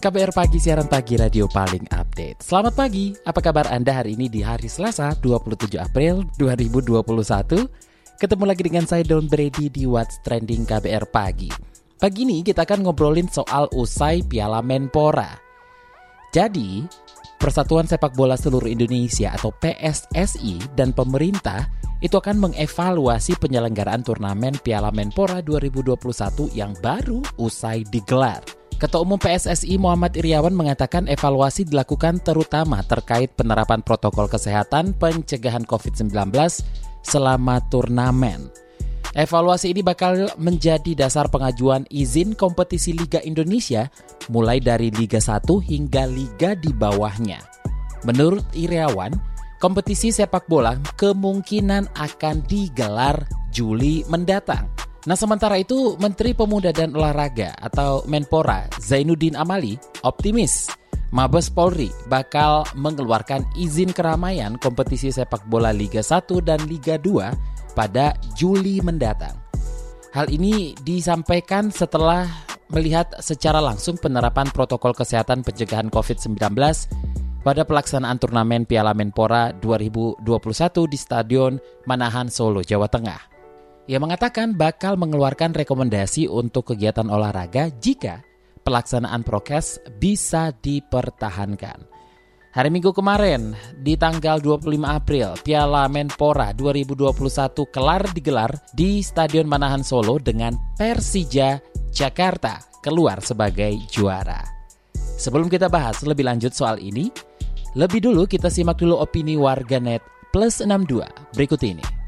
KBR Pagi, siaran pagi radio paling update. Selamat pagi, apa kabar Anda hari ini di hari Selasa 27 April 2021? Ketemu lagi dengan saya Don Brady di What's Trending KBR Pagi. Pagi ini kita akan ngobrolin soal usai Piala Menpora. Jadi, Persatuan Sepak Bola Seluruh Indonesia atau PSSI dan pemerintah itu akan mengevaluasi penyelenggaraan turnamen Piala Menpora 2021 yang baru usai digelar. Ketua Umum PSSI Muhammad Iriawan mengatakan evaluasi dilakukan terutama terkait penerapan protokol kesehatan pencegahan COVID-19 selama turnamen. Evaluasi ini bakal menjadi dasar pengajuan izin kompetisi Liga Indonesia mulai dari Liga 1 hingga liga di bawahnya. Menurut Iriawan, kompetisi sepak bola kemungkinan akan digelar Juli mendatang. Nah sementara itu Menteri Pemuda dan Olahraga atau Menpora Zainuddin Amali optimis Mabes Polri bakal mengeluarkan izin keramaian kompetisi sepak bola Liga 1 dan Liga 2 pada Juli mendatang. Hal ini disampaikan setelah melihat secara langsung penerapan protokol kesehatan pencegahan COVID-19 pada pelaksanaan turnamen Piala Menpora 2021 di Stadion Manahan Solo, Jawa Tengah. Ia mengatakan bakal mengeluarkan rekomendasi untuk kegiatan olahraga jika pelaksanaan prokes bisa dipertahankan. Hari Minggu kemarin, di tanggal 25 April, Piala Menpora 2021 kelar digelar di Stadion Manahan Solo dengan Persija Jakarta keluar sebagai juara. Sebelum kita bahas lebih lanjut soal ini, lebih dulu kita simak dulu opini warganet plus 62 berikut ini.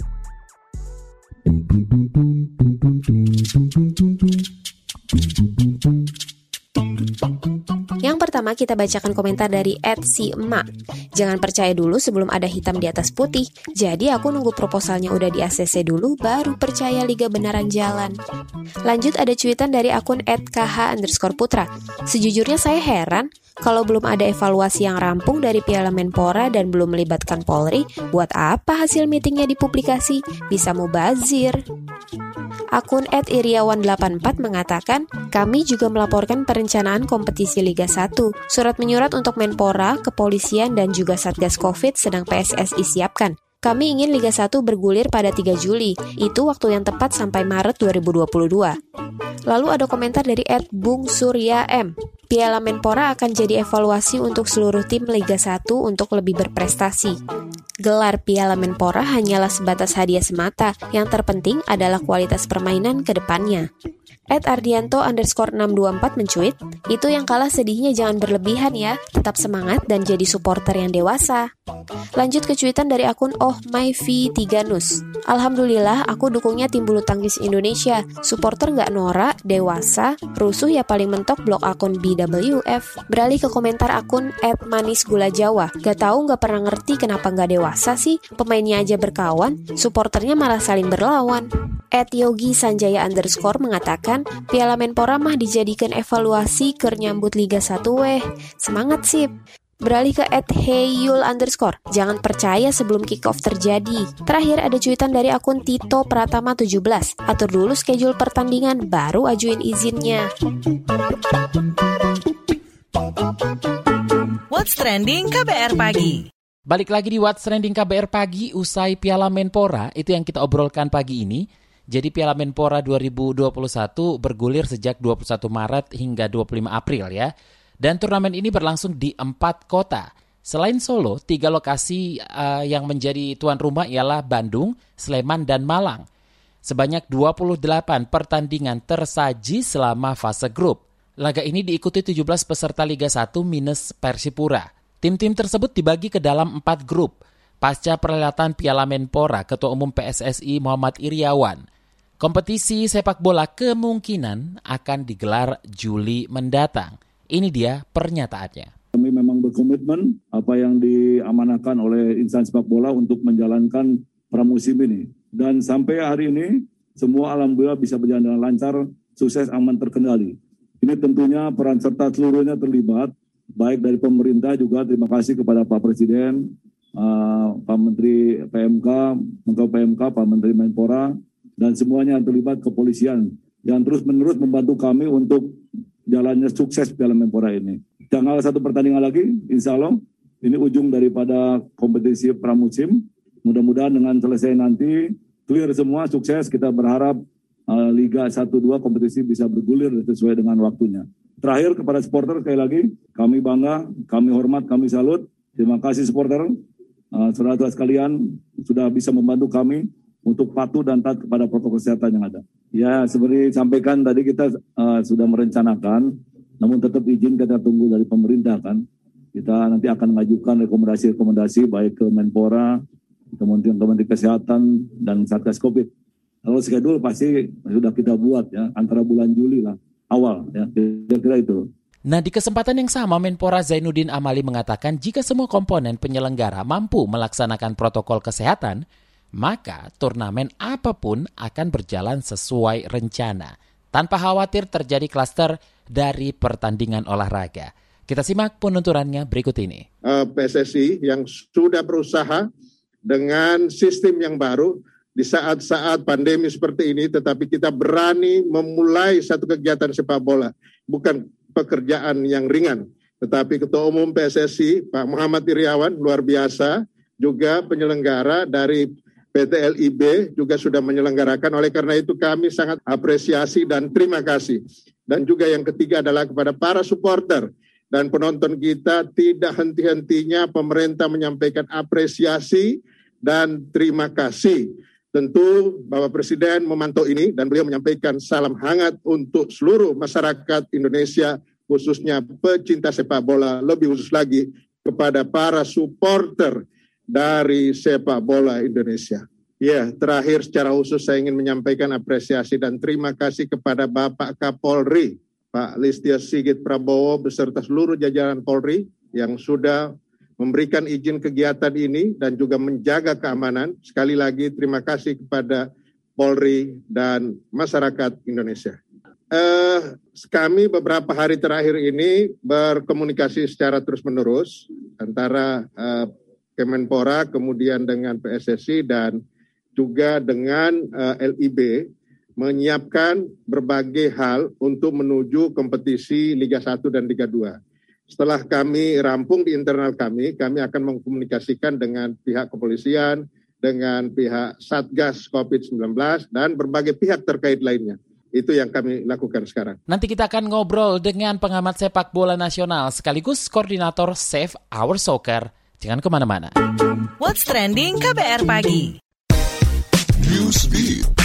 Pertama kita bacakan komentar dari Ed si emak. Jangan percaya dulu sebelum ada hitam di atas putih. Jadi aku nunggu proposalnya udah di ACC dulu baru percaya liga beneran jalan. Lanjut ada cuitan dari akun @kh underscore putra. Sejujurnya saya heran kalau belum ada evaluasi yang rampung dari Piala Menpora dan belum melibatkan Polri, buat apa hasil meetingnya dipublikasi? Bisa mubazir. Akun @iriawan84 mengatakan, kami juga melaporkan perencanaan kompetisi Liga 1. Surat menyurat untuk Menpora, Kepolisian, dan juga Satgas Covid sedang PSSI siapkan. Kami ingin Liga 1 bergulir pada 3 Juli. Itu waktu yang tepat sampai Maret 2022. Lalu ada komentar dari Ed Bung Surya M. Piala Menpora akan jadi evaluasi untuk seluruh tim Liga 1 untuk lebih berprestasi. Gelar Piala Menpora hanyalah sebatas hadiah semata, yang terpenting adalah kualitas permainan ke depannya. Ed Ardianto underscore 624 mencuit, itu yang kalah sedihnya jangan berlebihan ya, tetap semangat dan jadi supporter yang dewasa. Lanjut ke cuitan dari akun Oh My V 3 Nus. Alhamdulillah aku dukungnya tim bulu tangkis Indonesia. Supporter nggak norak, dewasa, rusuh ya paling mentok blok akun BWF. Beralih ke komentar akun Ed Manis Gula Jawa. Gak tahu nggak pernah ngerti kenapa nggak dewasa sih, pemainnya aja berkawan, supporternya malah saling berlawan. Ed Yogi Sanjaya underscore mengatakan, Piala Menpora mah dijadikan evaluasi ke nyambut Liga 1 weh. Semangat sip. Beralih ke at heyul underscore. Jangan percaya sebelum kick off terjadi. Terakhir ada cuitan dari akun Tito Pratama 17. Atur dulu schedule pertandingan, baru ajuin izinnya. What's Trending KBR Pagi Balik lagi di What's Trending KBR Pagi usai Piala Menpora, itu yang kita obrolkan pagi ini. Jadi Piala Menpora 2021 bergulir sejak 21 Maret hingga 25 April ya. Dan turnamen ini berlangsung di empat kota. Selain Solo, tiga lokasi uh, yang menjadi tuan rumah ialah Bandung, Sleman, dan Malang. Sebanyak 28 pertandingan tersaji selama fase grup. Laga ini diikuti 17 peserta Liga 1 minus Persipura. Tim-tim tersebut dibagi ke dalam empat grup. Pasca perhelatan Piala Menpora, Ketua Umum PSSI Muhammad Iriawan Kompetisi sepak bola kemungkinan akan digelar Juli mendatang. Ini dia pernyataannya. Kami memang berkomitmen apa yang diamanahkan oleh instansi sepak bola untuk menjalankan pramusim ini. Dan sampai hari ini semua alhamdulillah bisa berjalan dengan lancar, sukses, aman, terkendali. Ini tentunya peran serta seluruhnya terlibat, baik dari pemerintah juga terima kasih kepada Pak Presiden, uh, Pak Menteri PMK, Menteri PMK, Pak Menteri Menpora, dan semuanya yang terlibat kepolisian yang terus-menerus membantu kami untuk jalannya sukses Piala Menpora ini. Tanggal satu pertandingan lagi, insya Allah ini ujung daripada kompetisi pramusim. Mudah-mudahan dengan selesai nanti clear semua, sukses. Kita berharap uh, Liga 1-2 kompetisi bisa bergulir sesuai dengan waktunya. Terakhir kepada supporter sekali lagi, kami bangga, kami hormat, kami salut. Terima kasih supporter, uh, saudara-saudara sekalian sudah bisa membantu kami untuk patuh dan taat kepada protokol kesehatan yang ada. Ya, seperti sampaikan tadi kita uh, sudah merencanakan, namun tetap izin kita tunggu dari pemerintah kan. Kita nanti akan mengajukan rekomendasi-rekomendasi baik ke Menpora, Kementerian Kementerian Kesehatan dan Satgas Covid kalau schedule pasti sudah kita buat ya antara bulan Juli lah awal ya kira-kira itu. Nah, di kesempatan yang sama, Menpora Zainuddin Amali mengatakan jika semua komponen penyelenggara mampu melaksanakan protokol kesehatan, maka turnamen apa pun akan berjalan sesuai rencana, tanpa khawatir terjadi klaster dari pertandingan olahraga. Kita simak penunturannya berikut ini. Eh, PSSI yang sudah berusaha dengan sistem yang baru, di saat-saat pandemi seperti ini, tetapi kita berani memulai satu kegiatan sepak bola, bukan pekerjaan yang ringan. Tetapi Ketua Umum PSSI, Pak Muhammad Iriawan, luar biasa, juga penyelenggara dari PT LIB juga sudah menyelenggarakan. Oleh karena itu kami sangat apresiasi dan terima kasih. Dan juga yang ketiga adalah kepada para supporter dan penonton kita tidak henti-hentinya pemerintah menyampaikan apresiasi dan terima kasih Tentu Bapak Presiden memantau ini dan beliau menyampaikan salam hangat untuk seluruh masyarakat Indonesia khususnya pecinta sepak bola lebih khusus lagi kepada para supporter dari sepak bola Indonesia. Ya, terakhir secara khusus saya ingin menyampaikan apresiasi dan terima kasih kepada Bapak Kapolri, Pak Listio Sigit Prabowo beserta seluruh jajaran Polri yang sudah memberikan izin kegiatan ini dan juga menjaga keamanan. Sekali lagi terima kasih kepada Polri dan masyarakat Indonesia. Eh, kami beberapa hari terakhir ini berkomunikasi secara terus-menerus antara eh, Kemenpora, kemudian dengan PSSI dan juga dengan eh, LIB menyiapkan berbagai hal untuk menuju kompetisi Liga 1 dan Liga 2. Setelah kami rampung di internal kami, kami akan mengkomunikasikan dengan pihak kepolisian, dengan pihak Satgas COVID-19, dan berbagai pihak terkait lainnya. Itu yang kami lakukan sekarang. Nanti kita akan ngobrol dengan pengamat sepak bola nasional sekaligus koordinator Save Our Soccer. Jangan ke mana-mana. What's Trending KBR Pagi. Newsbeat.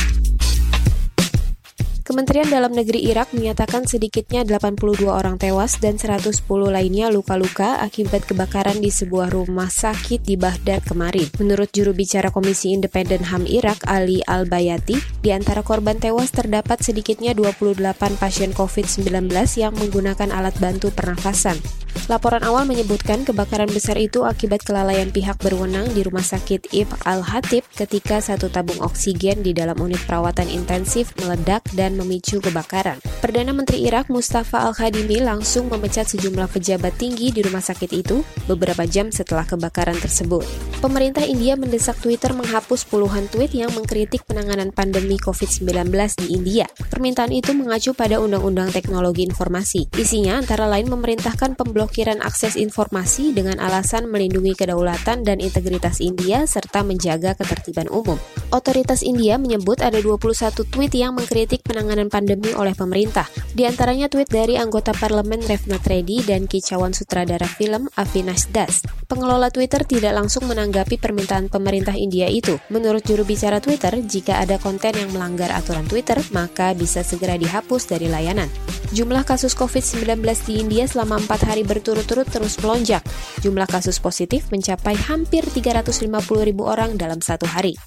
Kementerian Dalam Negeri Irak menyatakan sedikitnya 82 orang tewas dan 110 lainnya luka-luka akibat kebakaran di sebuah rumah sakit di Baghdad kemarin. Menurut juru bicara Komisi Independen HAM Irak, Ali Al-Bayati, di antara korban tewas terdapat sedikitnya 28 pasien COVID-19 yang menggunakan alat bantu pernafasan. Laporan awal menyebutkan kebakaran besar itu akibat kelalaian pihak berwenang di Rumah Sakit Ibn Al-Hatib ketika satu tabung oksigen di dalam unit perawatan intensif meledak dan memicu kebakaran. Perdana Menteri Irak Mustafa Al-Khadimi langsung memecat sejumlah pejabat tinggi di rumah sakit itu beberapa jam setelah kebakaran tersebut. Pemerintah India mendesak Twitter menghapus puluhan tweet yang mengkritik penanganan pandemi COVID-19 di India. Permintaan itu mengacu pada Undang-Undang Teknologi Informasi. Isinya antara lain memerintahkan pemblokiran pemblokiran akses informasi dengan alasan melindungi kedaulatan dan integritas India serta menjaga ketertiban umum. Otoritas India menyebut ada 21 tweet yang mengkritik penanganan pandemi oleh pemerintah. Di antaranya tweet dari anggota parlemen Revnat Reddy dan kicauan sutradara film Avinash Das. Pengelola Twitter tidak langsung menanggapi permintaan pemerintah India itu. Menurut juru bicara Twitter, jika ada konten yang melanggar aturan Twitter, maka bisa segera dihapus dari layanan. Jumlah kasus COVID-19 di India selama empat hari berturut berturut-turut terus melonjak. Jumlah kasus positif mencapai hampir 350 ribu orang dalam satu hari.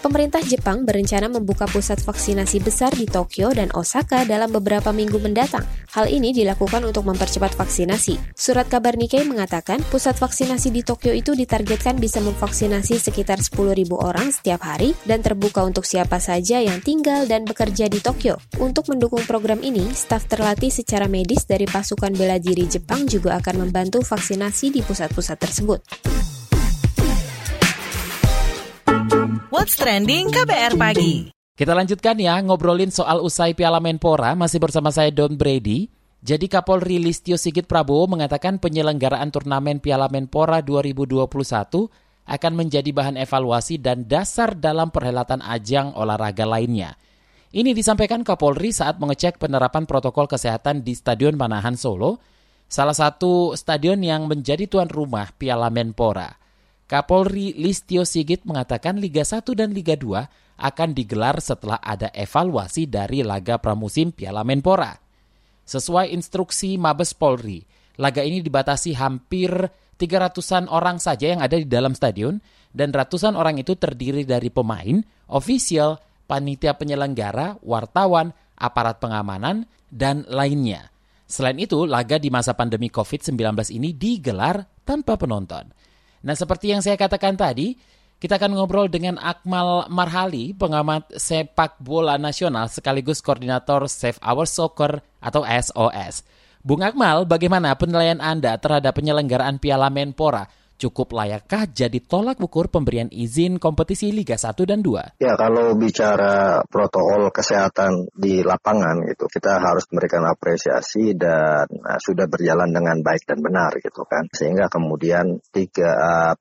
Pemerintah Jepang berencana membuka pusat vaksinasi besar di Tokyo dan Osaka dalam beberapa minggu mendatang. Hal ini dilakukan untuk mempercepat vaksinasi. Surat kabar Nikkei mengatakan pusat vaksinasi di Tokyo itu ditargetkan bisa memvaksinasi sekitar 10.000 orang setiap hari dan terbuka untuk siapa saja yang tinggal dan bekerja di Tokyo. Untuk mendukung program ini, staf terlatih secara medis dari pasukan bela diri Jepang juga akan membantu vaksinasi di pusat-pusat tersebut. What's Trending KBR Pagi. Kita lanjutkan ya, ngobrolin soal usai Piala Menpora, masih bersama saya Don Brady. Jadi Kapolri Listio Sigit Prabowo mengatakan penyelenggaraan turnamen Piala Menpora 2021 akan menjadi bahan evaluasi dan dasar dalam perhelatan ajang olahraga lainnya. Ini disampaikan Kapolri saat mengecek penerapan protokol kesehatan di Stadion Manahan Solo, salah satu stadion yang menjadi tuan rumah Piala Menpora. Kapolri Listio Sigit mengatakan Liga 1 dan Liga 2 akan digelar setelah ada evaluasi dari laga pramusim Piala Menpora. Sesuai instruksi Mabes Polri, laga ini dibatasi hampir 300-an orang saja yang ada di dalam stadion dan ratusan orang itu terdiri dari pemain, ofisial, panitia penyelenggara, wartawan, aparat pengamanan, dan lainnya. Selain itu, laga di masa pandemi COVID-19 ini digelar tanpa penonton. Nah, seperti yang saya katakan tadi, kita akan ngobrol dengan Akmal Marhali, pengamat sepak bola nasional sekaligus koordinator Save Our Soccer atau SOS. Bung Akmal, bagaimana penilaian Anda terhadap penyelenggaraan Piala Menpora cukup layakkah jadi tolak ukur pemberian izin kompetisi Liga 1 dan 2? Ya, kalau bicara protokol kesehatan di lapangan gitu, kita harus memberikan apresiasi dan nah, sudah berjalan dengan baik dan benar gitu kan. Sehingga kemudian 39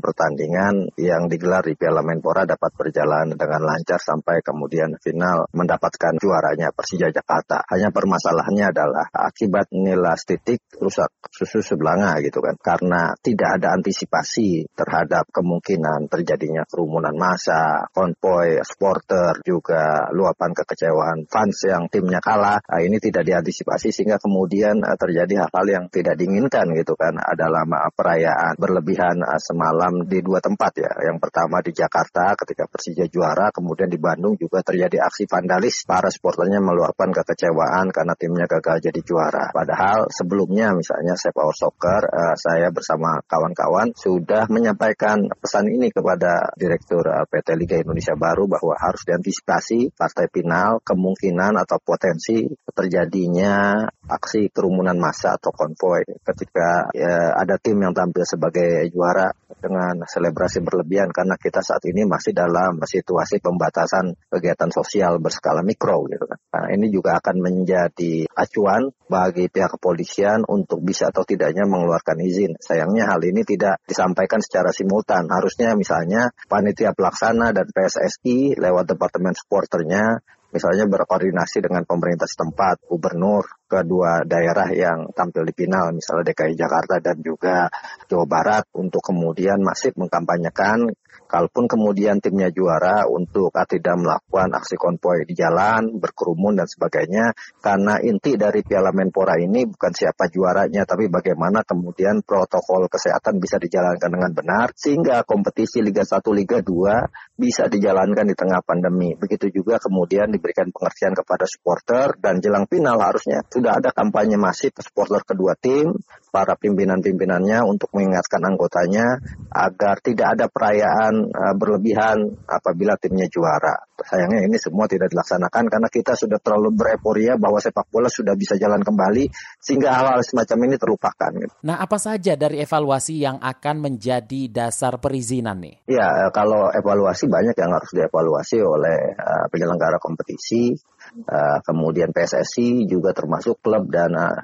pertandingan yang digelar di Piala Menpora dapat berjalan dengan lancar sampai kemudian final mendapatkan juaranya Persija Jakarta. Hanya permasalahannya adalah akibat nilai titik rusak susu sebelanga gitu kan. Karena tidak ada ada antisipasi terhadap kemungkinan terjadinya kerumunan massa, konvoy, supporter, juga luapan kekecewaan fans yang timnya kalah. Nah, ini tidak diantisipasi sehingga kemudian uh, terjadi hal-hal yang tidak diinginkan gitu kan. Ada lama perayaan berlebihan uh, semalam di dua tempat ya. Yang pertama di Jakarta ketika Persija juara, kemudian di Bandung juga terjadi aksi vandalis. Para supporternya meluapkan kekecewaan karena timnya gagal jadi juara. Padahal sebelumnya misalnya Save Our Soccer, uh, saya bersama kawan kawan-kawan sudah menyampaikan pesan ini kepada Direktur eh, PT Liga Indonesia Baru bahwa harus diantisipasi partai final kemungkinan atau potensi terjadinya aksi kerumunan massa atau konvoy ketika ya, ada tim yang tampil sebagai juara dengan selebrasi berlebihan karena kita saat ini masih dalam situasi pembatasan kegiatan sosial berskala mikro gitu kan. Nah, ini juga akan menjadi acuan bagi pihak kepolisian untuk bisa atau tidaknya mengeluarkan izin. Sayangnya hal ini tidak disampaikan secara simultan. Harusnya misalnya panitia pelaksana dan PSSI lewat departemen supporternya misalnya berkoordinasi dengan pemerintah setempat, gubernur, kedua daerah yang tampil di final, misalnya DKI Jakarta dan juga Jawa Barat, untuk kemudian masif mengkampanyekan Kalaupun kemudian timnya juara untuk tidak melakukan aksi konvoy di jalan, berkerumun dan sebagainya, karena inti dari Piala Menpora ini bukan siapa juaranya, tapi bagaimana kemudian protokol kesehatan bisa dijalankan dengan benar, sehingga kompetisi Liga 1, Liga 2 bisa dijalankan di tengah pandemi. Begitu juga kemudian diberikan pengertian kepada supporter, dan jelang final harusnya sudah ada kampanye masif supporter kedua tim, para pimpinan-pimpinannya untuk mengingatkan anggotanya agar tidak ada perayaan uh, berlebihan apabila timnya juara. Sayangnya ini semua tidak dilaksanakan karena kita sudah terlalu bereporia bahwa sepak bola sudah bisa jalan kembali sehingga hal-hal semacam ini terlupakan. Nah, apa saja dari evaluasi yang akan menjadi dasar perizinan nih? Ya, kalau evaluasi banyak yang harus dievaluasi oleh uh, penyelenggara kompetisi, uh, kemudian PSSI juga termasuk klub dan uh,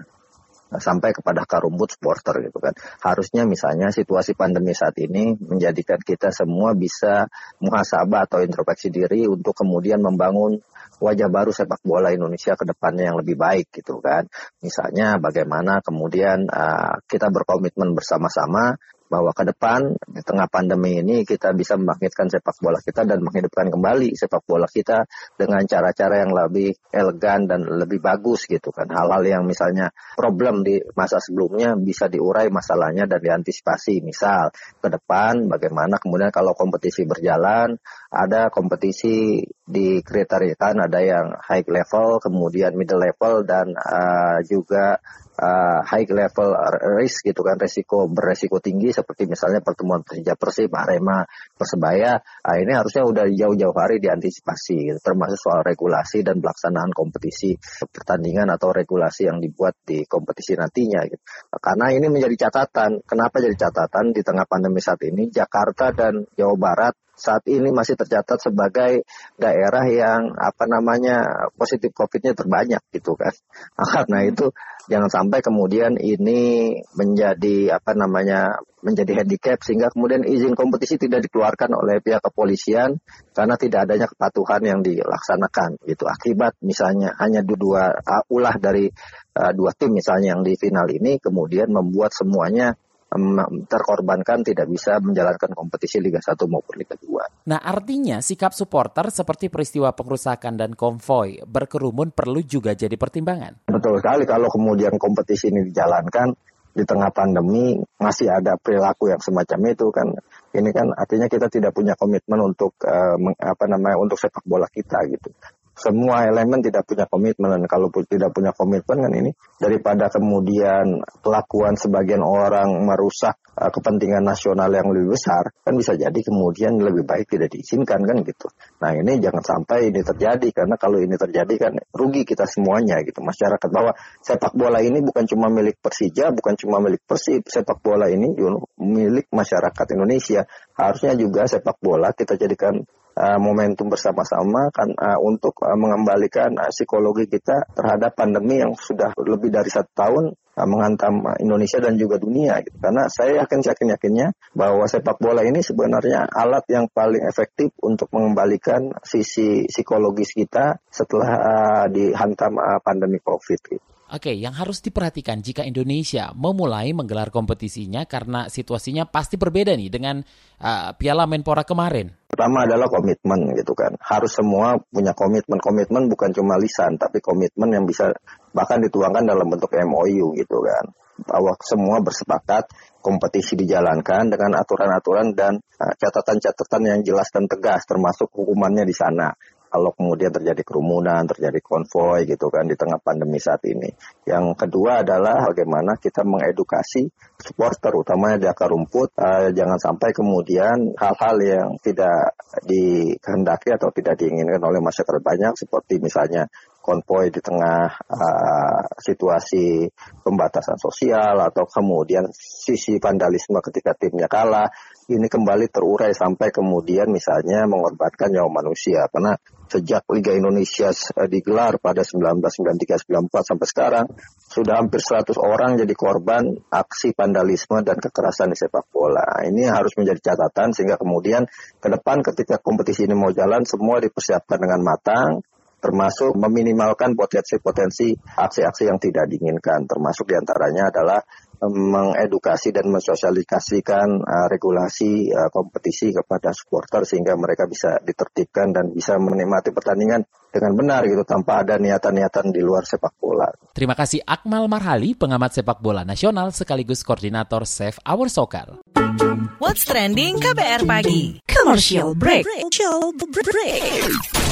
sampai kepada karumbut supporter gitu kan. Harusnya misalnya situasi pandemi saat ini menjadikan kita semua bisa muhasabah atau introspeksi diri untuk kemudian membangun wajah baru sepak bola Indonesia ke depannya yang lebih baik gitu kan. Misalnya bagaimana kemudian uh, kita berkomitmen bersama-sama bahwa ke depan di tengah pandemi ini kita bisa membangkitkan sepak bola kita dan menghidupkan kembali sepak bola kita dengan cara-cara yang lebih elegan dan lebih bagus gitu kan. Hal-hal yang misalnya problem di masa sebelumnya bisa diurai masalahnya dan diantisipasi. Misal ke depan bagaimana kemudian kalau kompetisi berjalan ada kompetisi dikriteriakan ada yang high level, kemudian middle level dan uh, juga uh, high level risk gitu kan resiko beresiko tinggi seperti misalnya pertemuan Persija Persib, Arema, Persebaya. Nah, ini harusnya udah jauh-jauh hari diantisipasi gitu, termasuk soal regulasi dan pelaksanaan kompetisi pertandingan atau regulasi yang dibuat di kompetisi nantinya gitu. Karena ini menjadi catatan. Kenapa jadi catatan di tengah pandemi saat ini Jakarta dan Jawa Barat saat ini masih tercatat sebagai daerah yang apa namanya positif COVID-nya terbanyak gitu kan. Nah, karena itu jangan sampai kemudian ini menjadi apa namanya menjadi handicap sehingga kemudian izin kompetisi tidak dikeluarkan oleh pihak kepolisian karena tidak adanya kepatuhan yang dilaksanakan gitu akibat misalnya hanya dua ulah dari uh, dua tim misalnya yang di final ini kemudian membuat semuanya terkorbankan tidak bisa menjalankan kompetisi Liga 1 maupun Liga 2. Nah artinya sikap supporter seperti peristiwa pengerusakan dan konvoy berkerumun perlu juga jadi pertimbangan. Betul sekali kalau kemudian kompetisi ini dijalankan di tengah pandemi masih ada perilaku yang semacam itu kan ini kan artinya kita tidak punya komitmen untuk uh, apa namanya untuk sepak bola kita gitu semua elemen tidak punya komitmen. Dan kalau tidak punya komitmen kan ini daripada kemudian kelakuan sebagian orang merusak uh, kepentingan nasional yang lebih besar kan bisa jadi kemudian lebih baik tidak diizinkan kan gitu. Nah ini jangan sampai ini terjadi karena kalau ini terjadi kan rugi kita semuanya gitu. Masyarakat bahwa sepak bola ini bukan cuma milik Persija bukan cuma milik Persib. Sepak bola ini milik masyarakat Indonesia. Harusnya juga sepak bola kita jadikan uh, momentum bersama-sama kan uh, untuk uh, mengembalikan uh, psikologi kita terhadap pandemi yang sudah lebih dari satu tahun uh, menghantam Indonesia dan juga dunia gitu. Karena saya yakin yakin yakinnya bahwa sepak bola ini sebenarnya alat yang paling efektif untuk mengembalikan sisi psikologis kita setelah uh, dihantam uh, pandemi COVID. Gitu. Oke, yang harus diperhatikan jika Indonesia memulai menggelar kompetisinya karena situasinya pasti berbeda nih dengan uh, Piala Menpora kemarin. Pertama adalah komitmen gitu kan. Harus semua punya komitmen. Komitmen bukan cuma lisan, tapi komitmen yang bisa bahkan dituangkan dalam bentuk MOU gitu kan. Bahwa semua bersepakat kompetisi dijalankan dengan aturan-aturan dan uh, catatan-catatan yang jelas dan tegas termasuk hukumannya di sana kalau kemudian terjadi kerumunan, terjadi konvoy gitu kan di tengah pandemi saat ini. Yang kedua adalah bagaimana kita mengedukasi supporter utamanya di akar rumput uh, jangan sampai kemudian hal-hal yang tidak dikehendaki atau tidak diinginkan oleh masyarakat banyak seperti misalnya konvoy di tengah uh, situasi pembatasan sosial atau kemudian sisi vandalisme ketika timnya kalah ini kembali terurai sampai kemudian misalnya mengorbankan nyawa manusia karena sejak Liga Indonesia uh, digelar pada 1993-94 sampai sekarang sudah hampir 100 orang jadi korban aksi vandalisme dan kekerasan di sepak bola. Ini harus menjadi catatan sehingga kemudian ke depan ketika kompetisi ini mau jalan semua dipersiapkan dengan matang termasuk meminimalkan potensi-potensi aksi-aksi yang tidak diinginkan, termasuk di antaranya adalah mengedukasi dan mensosialisasikan uh, regulasi uh, kompetisi kepada supporter sehingga mereka bisa ditertibkan dan bisa menikmati pertandingan dengan benar gitu tanpa ada niatan-niatan di luar sepak bola. Terima kasih Akmal Marhali, pengamat sepak bola nasional sekaligus koordinator Save Our Soccer. What's trending KBR pagi? Commercial break. Commercial break.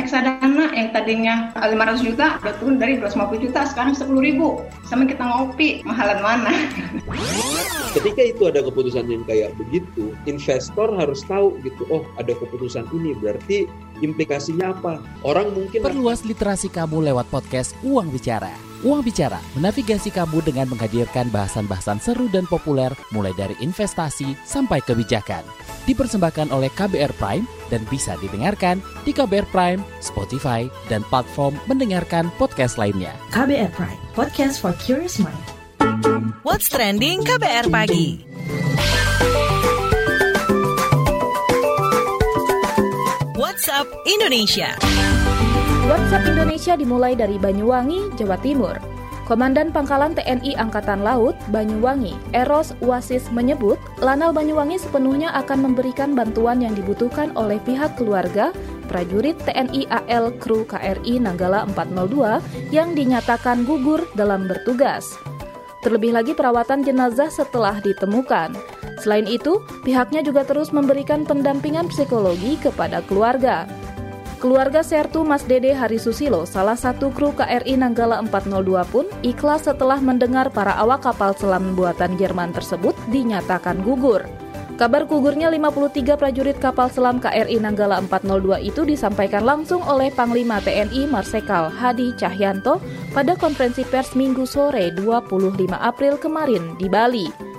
reksadana yang tadinya 500 juta udah turun dari 250 juta sekarang 10 ribu. Sama kita ngopi mahalan mana? Ketika itu ada keputusan yang kayak begitu investor harus tahu gitu oh ada keputusan ini berarti implikasinya apa orang mungkin perluas literasi kamu lewat podcast Uang Bicara Uang Bicara menavigasi kamu dengan menghadirkan bahasan-bahasan seru dan populer mulai dari investasi sampai kebijakan dipersembahkan oleh KBR Prime dan bisa didengarkan di KBR Prime, Spotify, dan platform mendengarkan podcast lainnya. KBR Prime, podcast for curious mind. What's trending KBR pagi? WhatsApp Indonesia. WhatsApp Indonesia dimulai dari Banyuwangi, Jawa Timur. Komandan Pangkalan TNI Angkatan Laut Banyuwangi, Eros Wasis menyebut, Lanal Banyuwangi sepenuhnya akan memberikan bantuan yang dibutuhkan oleh pihak keluarga prajurit TNI AL Kru KRI Nanggala 402 yang dinyatakan gugur dalam bertugas. Terlebih lagi perawatan jenazah setelah ditemukan. Selain itu, pihaknya juga terus memberikan pendampingan psikologi kepada keluarga. Keluarga Sertu Mas Dede Hari Susilo, salah satu kru KRI Nanggala 402 pun ikhlas setelah mendengar para awak kapal selam buatan Jerman tersebut dinyatakan gugur. Kabar gugurnya 53 prajurit kapal selam KRI Nanggala 402 itu disampaikan langsung oleh Panglima TNI Marsikal Hadi Cahyanto pada konferensi pers Minggu sore 25 April kemarin di Bali.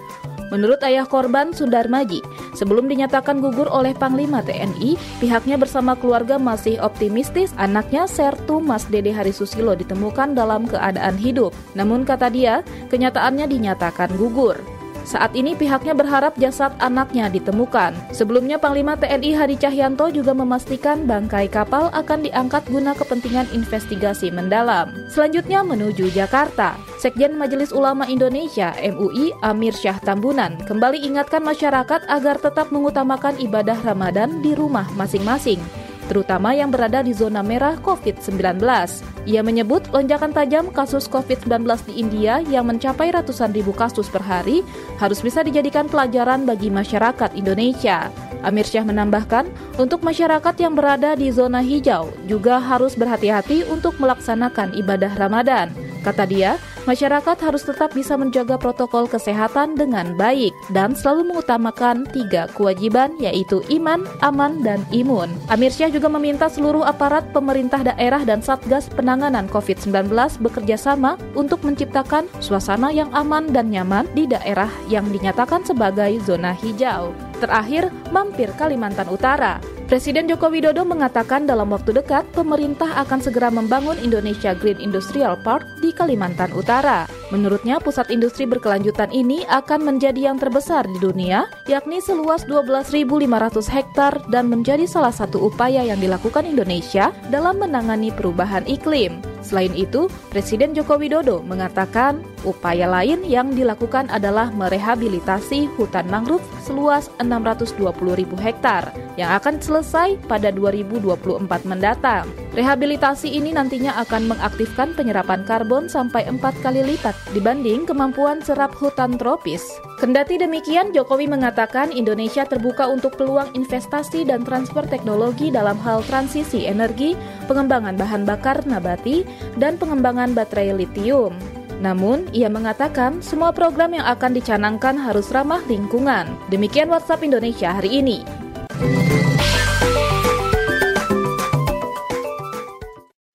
Menurut ayah korban Sundarmaji, sebelum dinyatakan gugur oleh Panglima TNI, pihaknya bersama keluarga masih optimistis anaknya Sertu Mas Dede Hari Susilo ditemukan dalam keadaan hidup. Namun kata dia, kenyataannya dinyatakan gugur. Saat ini pihaknya berharap jasad anaknya ditemukan. Sebelumnya Panglima TNI Hadi Cahyanto juga memastikan bangkai kapal akan diangkat guna kepentingan investigasi mendalam. Selanjutnya menuju Jakarta. Sekjen Majelis Ulama Indonesia MUI Amir Syah Tambunan kembali ingatkan masyarakat agar tetap mengutamakan ibadah Ramadan di rumah masing-masing terutama yang berada di zona merah COVID-19. Ia menyebut lonjakan tajam kasus COVID-19 di India yang mencapai ratusan ribu kasus per hari harus bisa dijadikan pelajaran bagi masyarakat Indonesia. Amir Syah menambahkan, untuk masyarakat yang berada di zona hijau juga harus berhati-hati untuk melaksanakan ibadah Ramadan. Kata dia, masyarakat harus tetap bisa menjaga protokol kesehatan dengan baik dan selalu mengutamakan tiga kewajiban yaitu iman, aman, dan imun. Amir Syah juga meminta seluruh aparat pemerintah daerah dan Satgas Penanganan COVID-19 bekerja sama untuk menciptakan suasana yang aman dan nyaman di daerah yang dinyatakan sebagai zona hijau. Terakhir, mampir Kalimantan Utara. Presiden Joko Widodo mengatakan dalam waktu dekat pemerintah akan segera membangun Indonesia Green Industrial Park di Kalimantan Utara. Menurutnya, pusat industri berkelanjutan ini akan menjadi yang terbesar di dunia, yakni seluas 12.500 hektar dan menjadi salah satu upaya yang dilakukan Indonesia dalam menangani perubahan iklim. Selain itu, Presiden Joko Widodo mengatakan upaya lain yang dilakukan adalah merehabilitasi hutan mangrove seluas 620 ribu hektar yang akan selesai pada 2024 mendatang. Rehabilitasi ini nantinya akan mengaktifkan penyerapan karbon sampai empat kali lipat dibanding kemampuan serap hutan tropis. Kendati demikian, Jokowi mengatakan Indonesia terbuka untuk peluang investasi dan transfer teknologi dalam hal transisi energi, pengembangan bahan bakar nabati, dan pengembangan baterai litium. Namun, ia mengatakan semua program yang akan dicanangkan harus ramah lingkungan. Demikian WhatsApp Indonesia hari ini.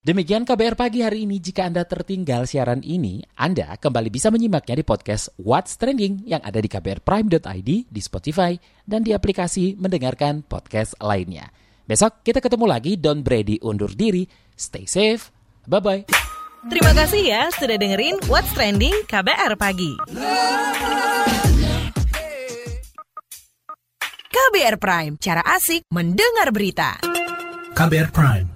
Demikian KBR pagi hari ini. Jika Anda tertinggal siaran ini, Anda kembali bisa menyimaknya di podcast What's Trending yang ada di kbrprime.id, di Spotify, dan di aplikasi mendengarkan podcast lainnya. Besok kita ketemu lagi. Don Brady undur diri. Stay safe. Bye-bye. Terima kasih ya sudah dengerin What's Trending KBR Pagi. KBR Prime, cara asik mendengar berita. KBR Prime,